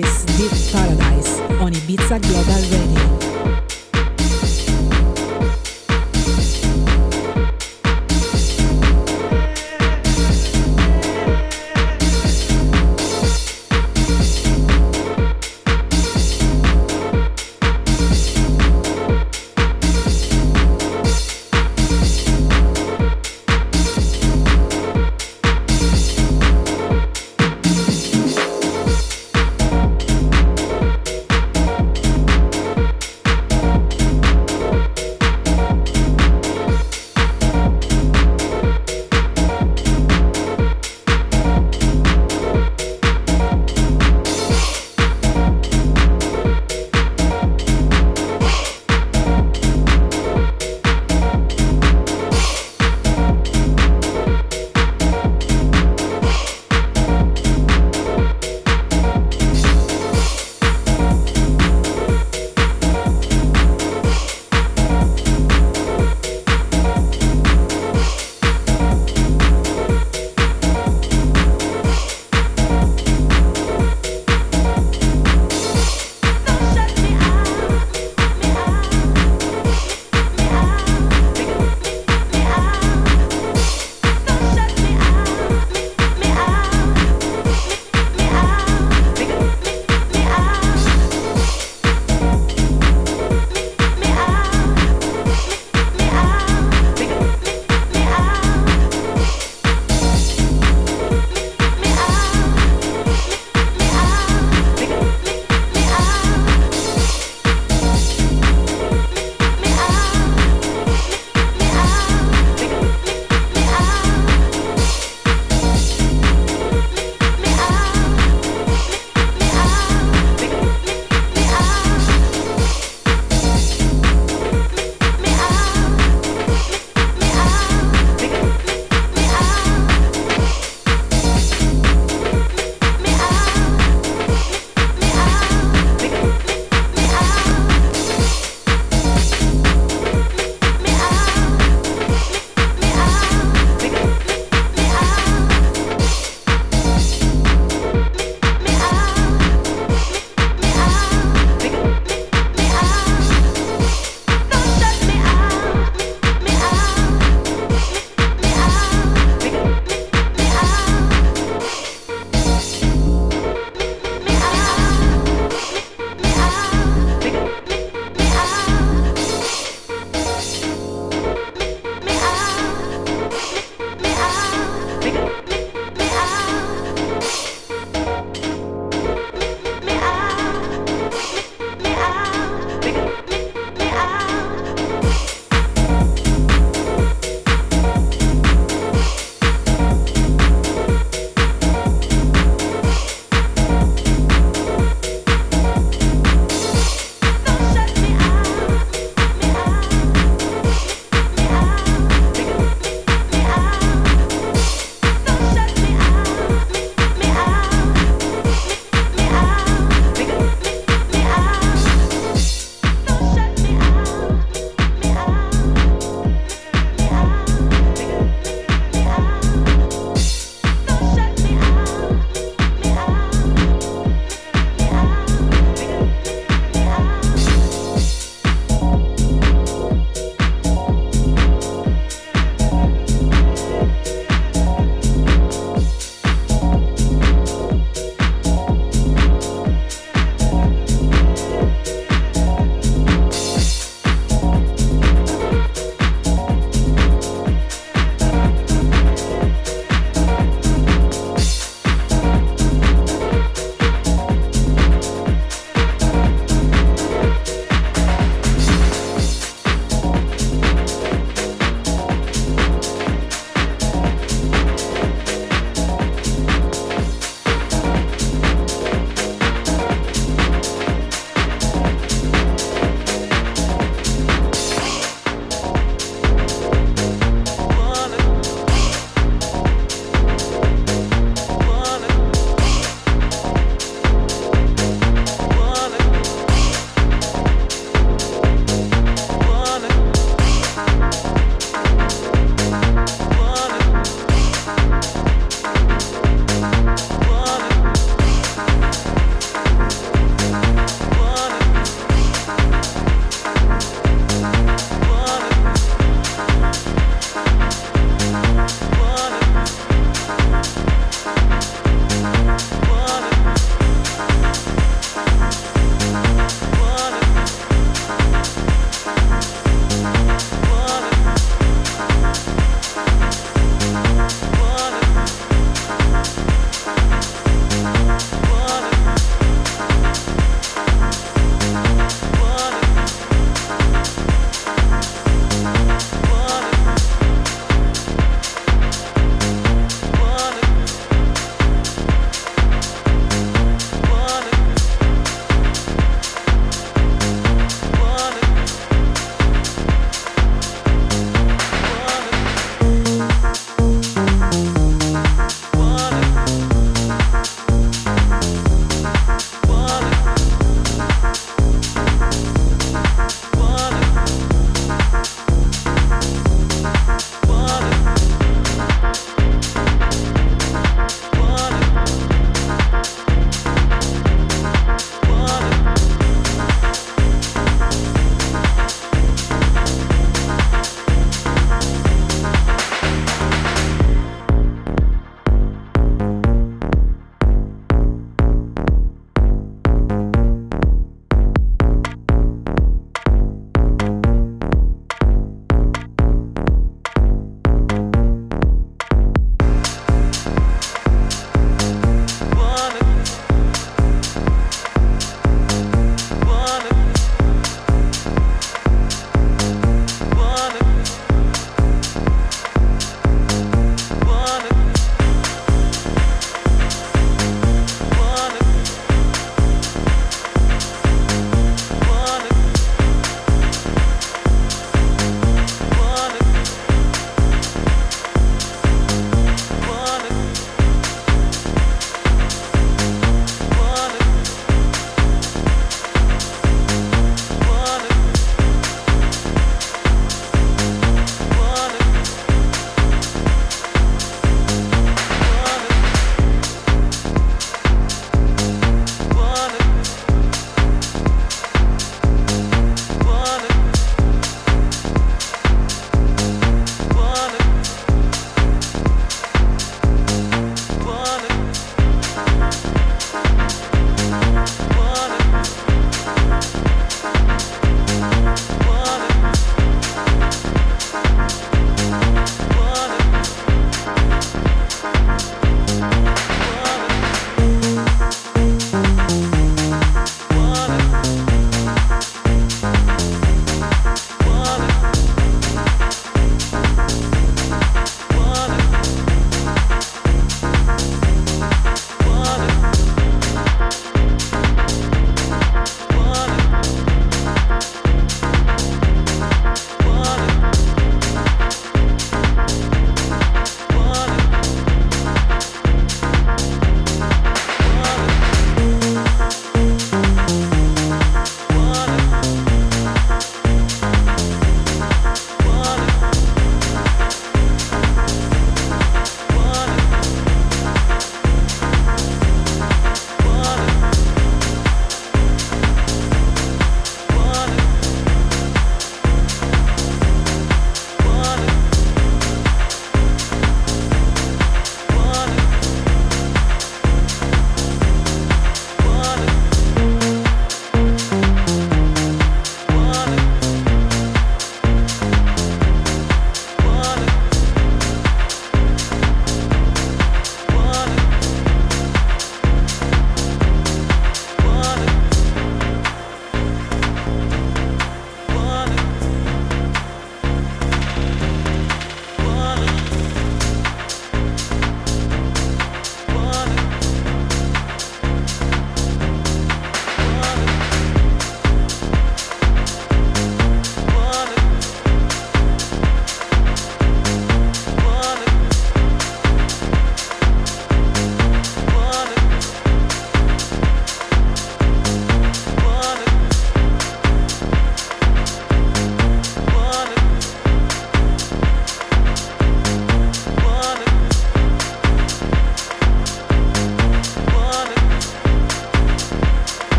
is Deep Paradise on Ibiza Global Radio.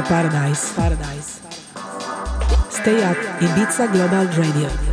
The paradise. Paradise. Stay up Ibiza Global Radio.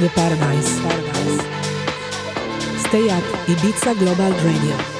The paradise. Stay at Ibiza Global Radio.